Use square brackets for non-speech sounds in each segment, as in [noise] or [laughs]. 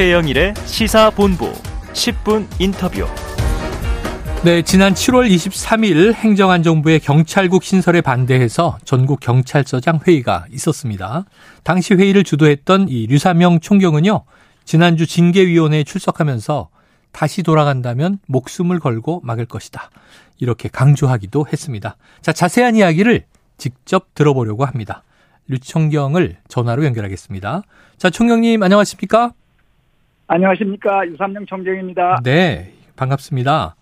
최영일의 시사본부 10분 인터뷰. 네, 지난 7월 23일 행정안정부의 경찰국 신설에 반대해서 전국 경찰서장 회의가 있었습니다. 당시 회의를 주도했던 이 류사명 총경은요, 지난주 징계위원회에 출석하면서 다시 돌아간다면 목숨을 걸고 막을 것이다. 이렇게 강조하기도 했습니다. 자, 자세한 이야기를 직접 들어보려고 합니다. 류총경을 전화로 연결하겠습니다. 자, 총경님 안녕하십니까? 안녕하십니까. 유삼영 총경입니다. 네, 반갑습니다.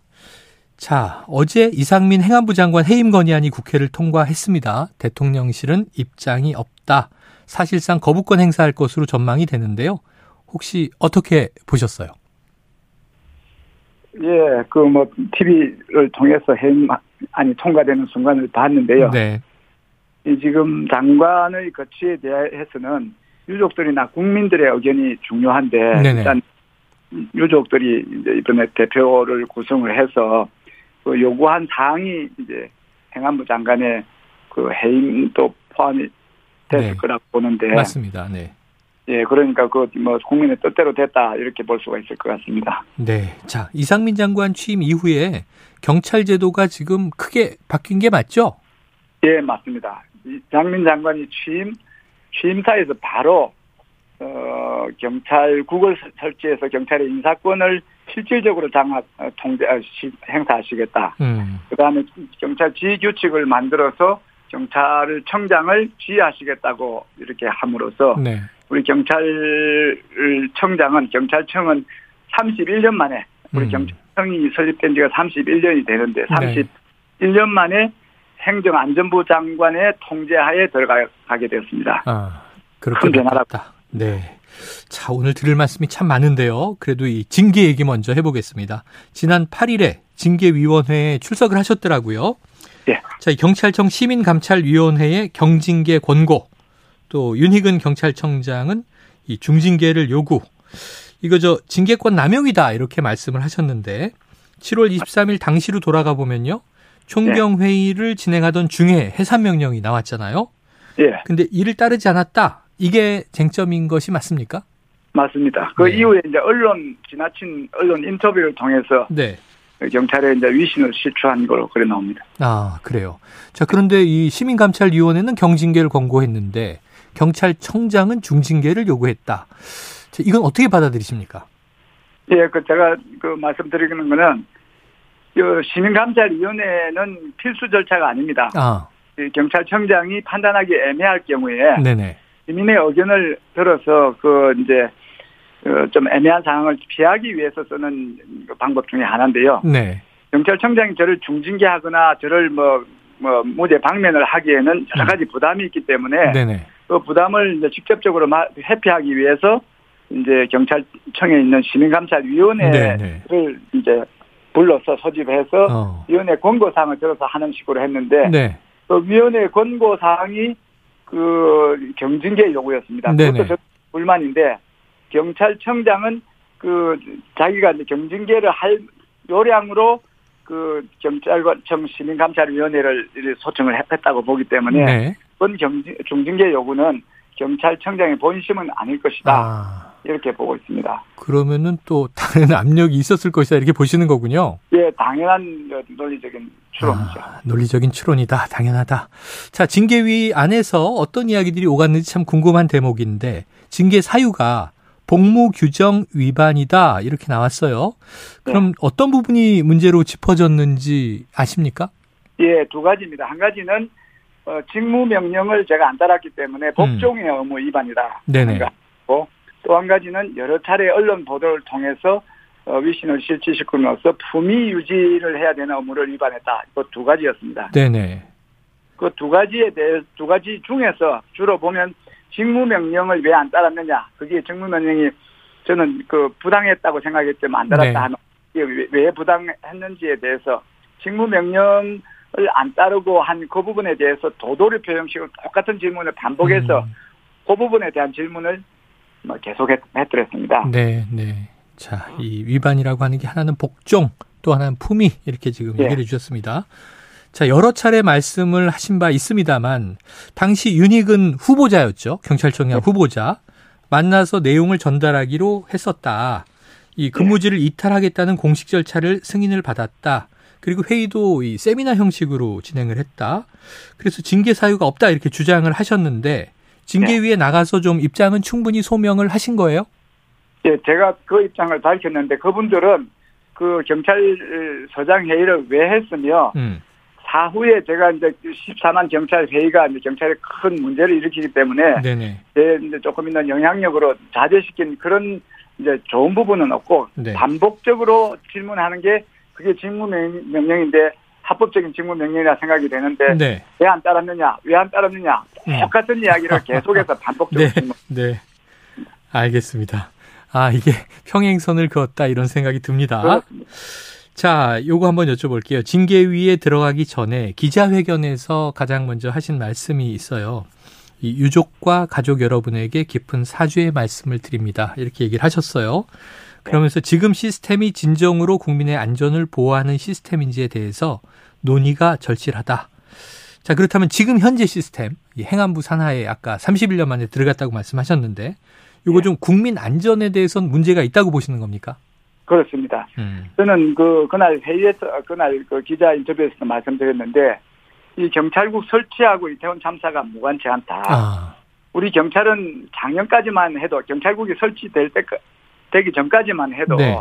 자, 어제 이상민 행안부 장관 해임 건의안이 국회를 통과했습니다. 대통령실은 입장이 없다. 사실상 거부권 행사할 것으로 전망이 되는데요. 혹시 어떻게 보셨어요? 예, 그 뭐 TV를 통해서 해임 안이 통과되는 순간을 봤는데요. 네. 지금 장관의 거취에 대해서는 유족들이나 국민들의 의견이 중요한데 네네. 일단 유족들이 이제 이번에 대표를 구성을 해서 그 요구한 사항이 이제 행안부 장관의 그 해임도 포함이 됐을 네. 거라고 보는데 맞습니다. 네. 예 그러니까 그 뭐 국민의 뜻대로 됐다 이렇게 볼 수가 있을 것 같습니다. 네. 자, 이상민 장관 취임 이후에 경찰 제도가 지금 크게 바뀐 게 맞죠? 예 맞습니다. 이 장민 장관이 취임 취임사에서 바로 어, 경찰국을 설- 설치해서 경찰의 인사권을 실질적으로 장악 어, 통제 아, 시- 행사하시겠다. 음. 그다음에 경찰 지휘 규칙을 만들어서 경찰 청장을 지휘하시겠다고 이렇게 함으로써 네. 우리 경찰청장은 경찰청은 31년 만에 우리 음. 경찰청이 설립된 지가 31년이 되는데 네. 31년 만에 행정안전부 장관의 통제하에 들어가게 되었습니다. 아, 그렇게 바뀌었다. 네. 자, 오늘 드릴 말씀이 참 많은데요. 그래도 이 징계 얘기 먼저 해보겠습니다. 지난 8일에 징계위원회에 출석을 하셨더라고요. 예. 자, 이 경찰청 시민감찰위원회의 경징계 권고, 또 윤희근 경찰청장은 이 중징계를 요구. 이거 저 징계권 남용이다 이렇게 말씀을 하셨는데 7월 23일 당시로 돌아가 보면요. 총경 회의를 진행하던 중에 해산 명령이 나왔잖아요. 예, 근데 이를 따르지 않았다. 이게 쟁점인 것이 맞습니까? 맞습니다. 그 네. 이후에 이제 언론 지나친 언론 인터뷰를 통해서 네. 경찰에 이제 위신을 실추한 걸로 그래 나옵니다. 아, 그래요. 자, 그런데 이 시민감찰위원회는 경징계를 권고했는데 경찰청장은 중징계를 요구했다. 자, 이건 어떻게 받아들이십니까? 예, 그 제가 그 말씀드리는 거는 그 시민감찰위원회는 필수 절차가 아닙니다. 아, 이 경찰청장이 판단하기 애매할 경우에 네네. 시민의 의견을 들어서 그 이제 어, 좀 애매한 상황을 피하기 위해서 쓰는 그 방법 중에 하나인데요. 네. 경찰청장이 저를 중징계하거나 저를 뭐, 뭐, 무죄 방면을 하기에는 여러 가지 부담이 있기 때문에 음. 네네. 그 부담을 이제 직접적으로 마- 회피하기 위해서 이제 경찰청에 있는 시민감찰위원회를 네네. 이제 불러서 소집해서 어. 위원회 권고사항을 들어서 하는 식으로 했는데 네. 그 위원회 권고사항이 그 경징계 요구였습니다. 네네. 그것도 저 불만인데 경찰청장은 그 자기가 이제 경징계를 할 요량으로 그 경찰청 시민감찰위원회를 소청을 했다고 보기 때문에 네. 그건 경징, 중징계 요구는 경찰청장의 본심은 아닐 것이다 아, 이렇게 보고 있습니다. 그러면은 또 다른 압력이 있었을 것이다 이렇게 보시는 거군요. 예, 당연한 논리적인 추론이죠. 아, 논리적인 추론이다. 당연하다. 자, 징계위 안에서 어떤 이야기들이 오갔는지 참 궁금한 대목인데 징계 사유가 복무 규정 위반이다 이렇게 나왔어요. 그럼 어떤 부분이 문제로 짚어졌는지 아십니까? 예, 두 가지입니다. 한 가지는 어, 직무 명령을 제가 안 따랐기 때문에 복종의 의무 위반이다. 음. 네네. 또 한 가지는 여러 차례 언론 보도를 통해서 어, 위신을 실치시키면서 품위 유지를 해야 되는 의무를 위반했다. 그 두 가지였습니다. 네네. 그 두 가지에 대해 두 가지 중에서 주로 보면 직무 명령을 왜 안 따랐느냐. 그게 직무 명령이 저는 그 부당했다고 생각했지만 안 따랐다 네. 왜- 왜 부당했는지에 대해서 직무 명령을 안 따르고 한 그 부분에 대해서 도돌이 표형식으로 똑같은 질문을 반복해서 음, 그 부분에 대한 질문을 뭐 계속 했, 했더랬습니다. 네, 네. 자, 이 위반이라고 하는 게 하나는 복종, 또 하나는 품위 이렇게 지금 예. 얘기를 해주셨습니다. 자, 여러 차례 말씀을 하신 바 있습니다만 당시 윤희근 후보자였죠. 경찰청장 네. 후보자. 만나서 내용을 전달하기로 했었다. 이 근무지를 이탈하겠다는 공식 절차를 승인을 받았다. 그리고 회의도 이 세미나 형식으로 진행을 했다. 그래서 징계 사유가 없다 이렇게 주장을 하셨는데 징계위에 나가서 좀 입장은 충분히 소명을 하신 거예요? 예, 제가 그 입장을 밝혔는데 그분들은 그 경찰서장 회의를 왜 했으며 음. 사후에 제가 이제 14만 경찰 회의가 이제 경찰에 큰 문제를 일으키기 때문에 네네. 제 이제 조금 있는 영향력으로 자제시킨 그런 이제 좋은 부분은 없고 네. 반복적으로 질문하는 게 그게 직무 명- 명령인데 합법적인 직무 명령이라 생각이 되는데 네. 왜안 따랐느냐 왜 안 따랐느냐 음. 똑같은 이야기를 계속해서 [laughs] 반복적으로 네. 네. 알겠습니다. 아, 이게 평행선을 그었다 이런 생각이 듭니다. 그렇습니다. 자, 요거 한번 여쭤볼게요. 징계위에 들어가기 전에 기자회견에서 가장 먼저 하신 말씀이 있어요. 이 유족과 가족 여러분에게 깊은 사죄의 말씀을 드립니다. 이렇게 얘기를 하셨어요. 그러면서 지금 시스템이 진정으로 국민의 안전을 보호하는 시스템인지에 대해서 논의가 절실하다. 자, 그렇다면 지금 현재 시스템, 이 행안부 산하에 아까 31년 만에 들어갔다고 말씀하셨는데, 요거 네. 좀 국민 안전에 대해서는 문제가 있다고 보시는 겁니까? 그렇습니다. 음. 저는 그 그날 회의에서 그날 그 기자 인터뷰에서도 말씀드렸는데 이 경찰국 설치하고 이태원 참사가 무관치 않다. 아, 우리 경찰은 작년까지만 해도 경찰국이 설치될 때 되기 전까지만 해도 네.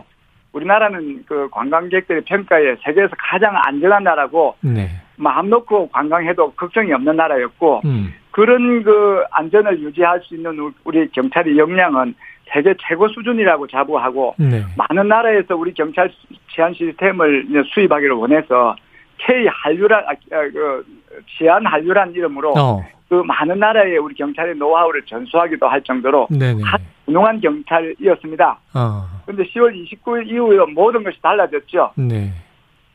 우리나라는 그 관광객들의 평가에 세계에서 가장 안전한 나라고 네. 마음 놓고 관광해도 걱정이 없는 나라였고 음. 그런 그 안전을 유지할 수 있는 우- 우리 경찰의 역량은 세계 최고 수준이라고 자부하고 네. 많은 나라에서 우리 경찰 치안 시스템을 수입하기를 원해서 K 한류란 아, 아, 그 치안 한류란 이름으로 어, 그 많은 나라에 우리 경찰의 노하우를 전수하기도 할 정도로 네네. 한- 훌륭한 경찰이었습니다. 어, 그런데 10월 29일 이후에 모든 것이 달라졌죠. 네.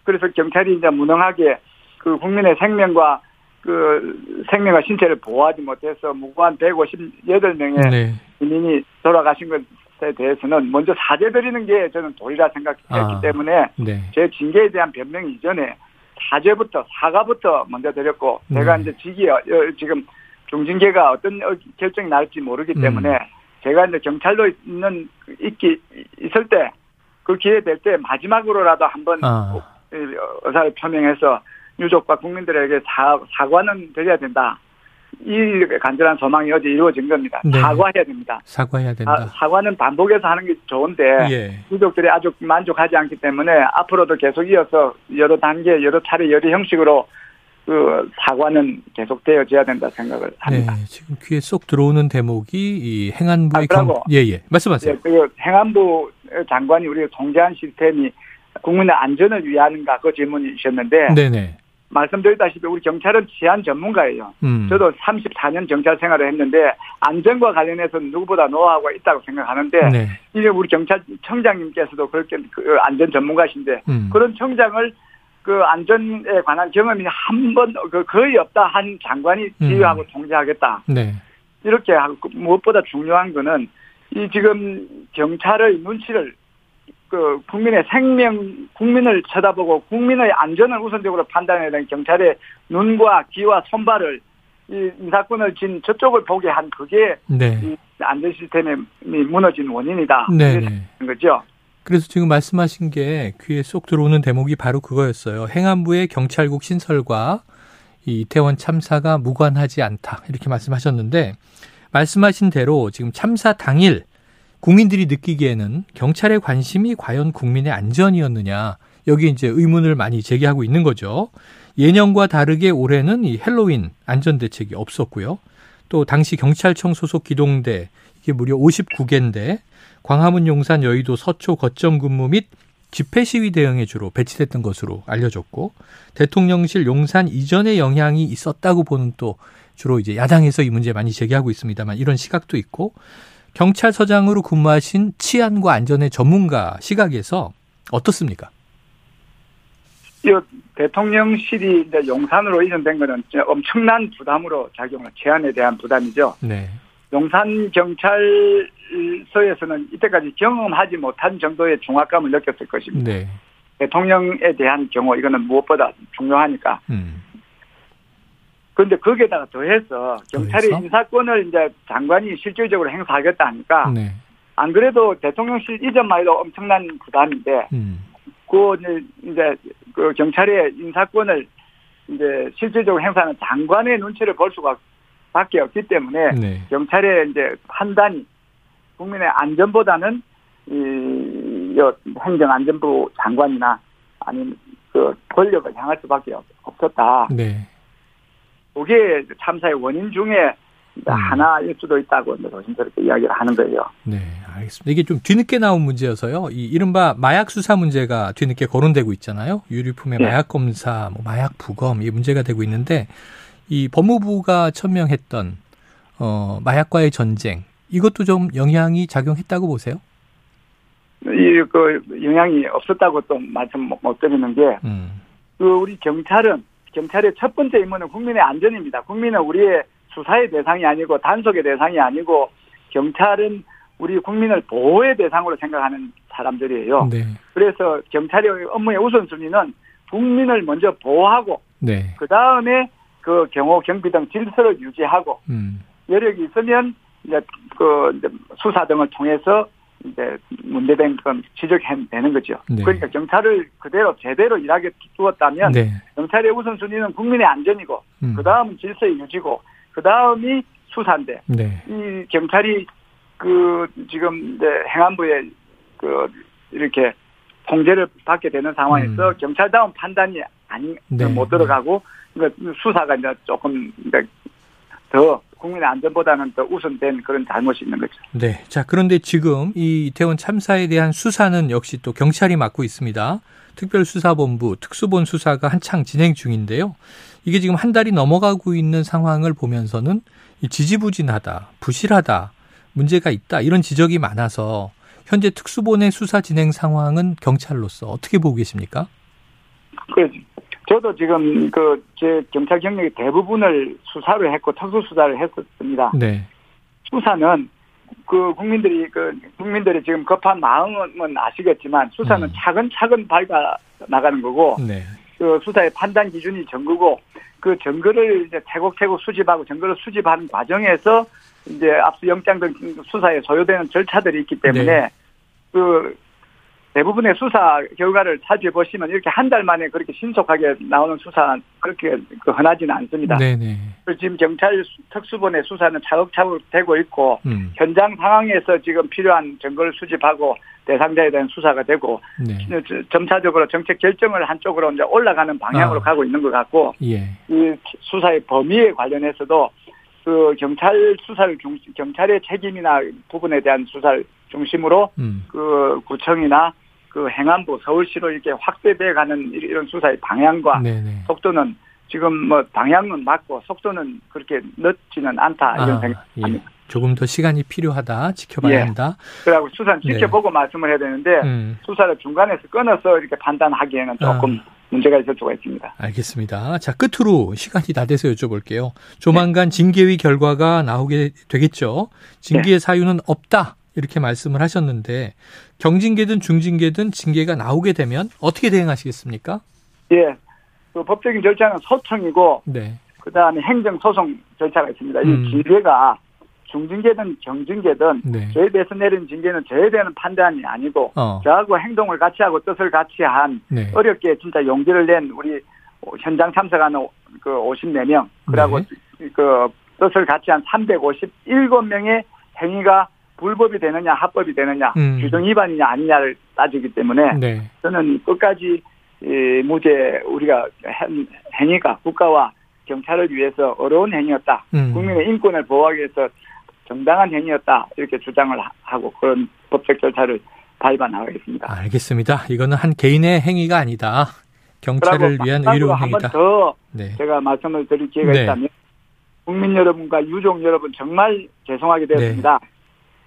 그래서 경찰이 이제 무능하게 그 국민의 생명과 그 생명과 신체를 보호하지 못해서 무고한 158명의 네. 시민이 돌아가신 것에 대해서는 먼저 사죄드리는 게 저는 도리라 생각했기 아. 때문에 네. 제 징계에 대한 변명 이전에 사죄부터 사과부터 먼저 드렸고 제가 네. 이제 직위 어, 지금 중징계가 어떤 어, 결정이 나올지 모르기 음. 때문에 제가 이제 경찰로 있는 있기 있을 때 그 기회 될 때 마지막으로라도 한번 아. 이 의사를 표명해서 유족과 국민들에게 사, 사과는 드려야 된다. 이 간절한 소망이 어제 이루어진 겁니다. 네. 사과해야 됩니다. 사과해야 아, 된다. 사과는 반복해서 하는 게 좋은데 예. 유족들이 아주 만족하지 않기 때문에 앞으로도 계속 이어서 여러 단계, 여러 차례, 여러 형식으로 그 사과는 계속되어져야 된다 생각을 합니다. 네. 지금 귀에 쏙 들어오는 대목이 이 행안부의 아, 경, 예, 예. 말씀하세요. 예, 그 행안부 장관이 우리가 통제한 시스템이 국민의 안전을 위하는가 그 질문이셨는데 네네. 말씀드렸다시피 우리 경찰은 치안 전문가예요. 음. 저도 34년 경찰 생활을 했는데 안전과 관련해서는 누구보다 노하우가 있다고 생각하는데 네. 이제 우리 경찰청장님께서도 그렇게 그 안전 전문가신데 음. 그런 청장을 그 안전에 관한 경험이 한번그 거의 없다 한 장관이 음. 지휘하고 통제하겠다 네. 이렇게 하고 그 무엇보다 중요한 거는 이 지금 경찰의 눈치를 그 국민의 생명 국민을 쳐다보고 국민의 안전을 우선적으로 판단해야 되는 경찰의 눈과 귀와 손발을 이 인사권을 진 저쪽을 보게 한 그게 네. 이 안전 시스템이 무너진 원인이다. 네. 네. 거죠. 그래서 지금 말씀하신 게 귀에 쏙 들어오는 대목이 바로 그거였어요. 행안부의 경찰국 신설과 이 이태원 참사가 무관하지 않다. 이렇게 말씀하셨는데 말씀하신 대로 지금 참사 당일 국민들이 느끼기에는 경찰의 관심이 과연 국민의 안전이었느냐. 여기 이제 의문을 많이 제기하고 있는 거죠. 예년과 다르게 올해는 이 헬로윈 안전 대책이 없었고요. 또 당시 경찰청 소속 기동대 이게 무려 59개인데 광화문, 용산, 여의도, 서초 거점 근무 및 집회 시위 대응에 주로 배치됐던 것으로 알려졌고 대통령실 용산 이전의 영향이 있었다고 보는 또 주로 이제 야당에서 이 문제 많이 제기하고 있습니다만 이런 시각도 있고 경찰서장으로 근무하신 치안과 안전의 전문가 시각에서 어떻습니까? 이 대통령실이 이제 용산으로 이전된 진짜 엄청난 부담으로 작용을 제안에 대한 부담이죠. 네. 용산 경찰서에서는 이때까지 경험하지 못한 정도의 중압감을 느꼈을 것입니다. 네. 대통령에 대한 경우 이거는 무엇보다 중요하니까 음. 그런데 거기에다가 더해서 경찰의 더해서? 인사권을 이제 장관이 실질적으로 행사하겠다 하니까 네. 안 그래도 대통령실 이전만 해도 엄청난 부담인데 음. 그 이제, 그 경찰의 인사권을 이제 실질적으로 행사하는 장관의 눈치를 볼 수가 밖에 없기 때문에 네. 경찰의 이제 판단이 국민의 안전보다는 이 여- 행정안전부 장관이나 아니면 그 권력을 향할 수밖에 없- 없었다. 네. 그게 참사의 원인 중에 음. 하나일 수도 있다고 조심스럽게 이야기를 하는 거예요. 네, 알겠습니다. 이게 좀 뒤늦게 나온 문제여서요. 이 이른바 마약 수사 문제가 뒤늦게 거론되고 있잖아요. 유류품의 네. 마약 검사, 뭐 마약 부검 이 문제가 되고 있는데 이 법무부가 천명했던 어 마약과의 전쟁 이것도 좀 영향이 작용했다고 보세요. 이그 영향이 없었다고 또 말씀 못- 못 드리는 게 음. 그 우리 경찰은 경찰의 첫 번째 임무는 국민의 안전입니다. 국민은 우리의 수사의 대상이 아니고 단속의 대상이 아니고 경찰은 우리 국민을 보호의 대상으로 생각하는 사람들이에요. 네. 그래서 경찰의 업무의 우선순위는 국민을 먼저 보호하고 네. 그 다음에 그 경호 경비 등 질서를 유지하고 음. 여력이 있으면 이제 그 이제 수사 등을 통해서 이제 문제된 건 지적해내는 거죠. 네. 그러니까 경찰을 그대로 제대로 일하게 두었다면 네. 경찰의 우선순위는 국민의 안전이고 음. 그 다음은 질서의 유지고 그 다음이 수사인데 네. 이 경찰이 그 지금 이제 행안부에 그 이렇게 통제를 받게 되는 상황에서 음. 경찰다운 판단이 아니 네. 못 들어가고 그러니까 수사가 이제 조금 이제 더 국민의 안전보다는 더 우선된 그런 잘못이 있는 거죠. 네. 자, 그런데 지금 이 이태원 참사에 대한 수사는 역시 또 경찰이 맡고 있습니다. 특별수사본부, 특수본 수사가 한창 진행 중인데요. 이게 지금 한 달이 넘어가고 있는 상황을 보면서는 이 지지부진하다, 부실하다, 문제가 있다, 이런 지적이 많아서 현재 특수본의 수사 진행 상황은 경찰로서 어떻게 보고 계십니까? 그 저도 지금 그 제 경찰 경력의 대부분을 수사를 했고 특수 수사를 했었습니다. 네. 수사는 그 국민들이 그 국민들이 지금 급한 마음은 아시겠지만 수사는 음. 차근차근 밟아 나가는 거고 네. 그 수사의 판단 기준이 증거고 그 증거를 이제 차곡차곡 수집하고 증거를 수집하는 과정에서 이제 압수 영장 등 수사에 소요되는 절차들이 있기 때문에 네. 그 대부분의 수사 결과를 살펴보시면 이렇게 한 달 만에 그렇게 신속하게 나오는 수사 그렇게 그 흔하지는 않습니다. 네네. 지금 경찰 수- 특수본의 수사는 차곡차곡 되고 있고 음. 현장 상황에서 지금 필요한 증거를 수집하고 대상자에 대한 수사가 되고 네. 저- 점차적으로 정책 결정을 한쪽으로 이제 올라가는 방향으로 아. 가고 있는 것 같고 예. 이 수사의 범위에 관련해서도 그 경찰 수사를 중 경찰의 책임이나 부분에 대한 수사를 중심으로 음. 그 구청이나 그 행안부 서울시로 이렇게 확대돼 가는 이- 이런 수사의 방향과 네네. 속도는 지금 뭐 방향은 맞고 속도는 그렇게 늦지는 않다 이런 아, 생각합니다. 예. 조금 더 시간이 필요하다. 지켜봐야 예. 한다. 그래고 수사는 네. 지켜보고 말씀을 해야 되는데 음. 수사를 중간에서 끊어서 이렇게 판단하기에는 조금 아. 문제가 있을 수가 있습니다. 알겠습니다. 자, 끝으로 시간이 다 돼서 여쭤볼게요. 조만간 징계위 결과가 나오게 되겠죠. 징계의 사유는 없다. 이렇게 말씀을 하셨는데 경징계든 중징계든 징계가 나오게 되면 어떻게 대응하시겠습니까? 예, 그 법적인 절차는 소청이고 네. 그 다음에 행정 소송 절차가 있습니다. 음. 이 징계가 중징계든 경징계든 네. 저에 대해서 내린 징계는 저에 대한 판단이 아니고 어. 저하고 행동을 같이 하고 뜻을 같이 한 네. 어렵게 진짜 용기를 낸 우리 현장 참석하는 그 54명 그리고 네. 그 뜻을 같이 한 357명의 행위가 불법이 되느냐 합법이 되느냐 음. 규정 위반이냐 아니냐를 따지기 때문에 네. 저는 끝까지 이 무죄 우리가 한 행위가 국가와 경찰을 위해서 어려운 행위였다. 음. 국민의 인권을 보호하기 위해서 정당한 행위였다. 이렇게 주장을 하- 하고 그런 법적 절차를 밟아 나가겠습니다. 알겠습니다. 이거는 한 개인의 행위가 아니다. 경찰을 위한 의료운 행위다. 한번더 네. 제가 말씀을 드릴 기회가 네. 있다면 국민 여러분과 유족 여러분 정말 죄송하게 되었습니다. 네.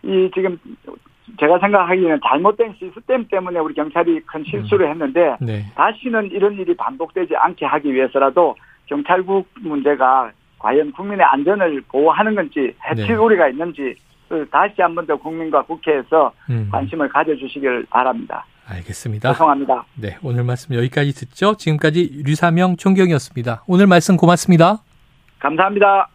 이 지금 제가 생각하기에는 잘못된 시스템 때문에 우리 경찰이 큰 실수를 했는데 네. 다시는 이런 일이 반복되지 않게 하기 위해서라도 경찰국 문제가 과연 국민의 안전을 보호하는 건지 해칠 네. 우리가 있는지 그 다시 한 번 더 국민과 국회에서 음. 관심을 가져주시길 바랍니다. 알겠습니다. 죄송합니다. 네, 오늘 말씀 여기까지 듣죠. 지금까지 류사명 총경이었습니다. 오늘 말씀 고맙습니다. 감사합니다.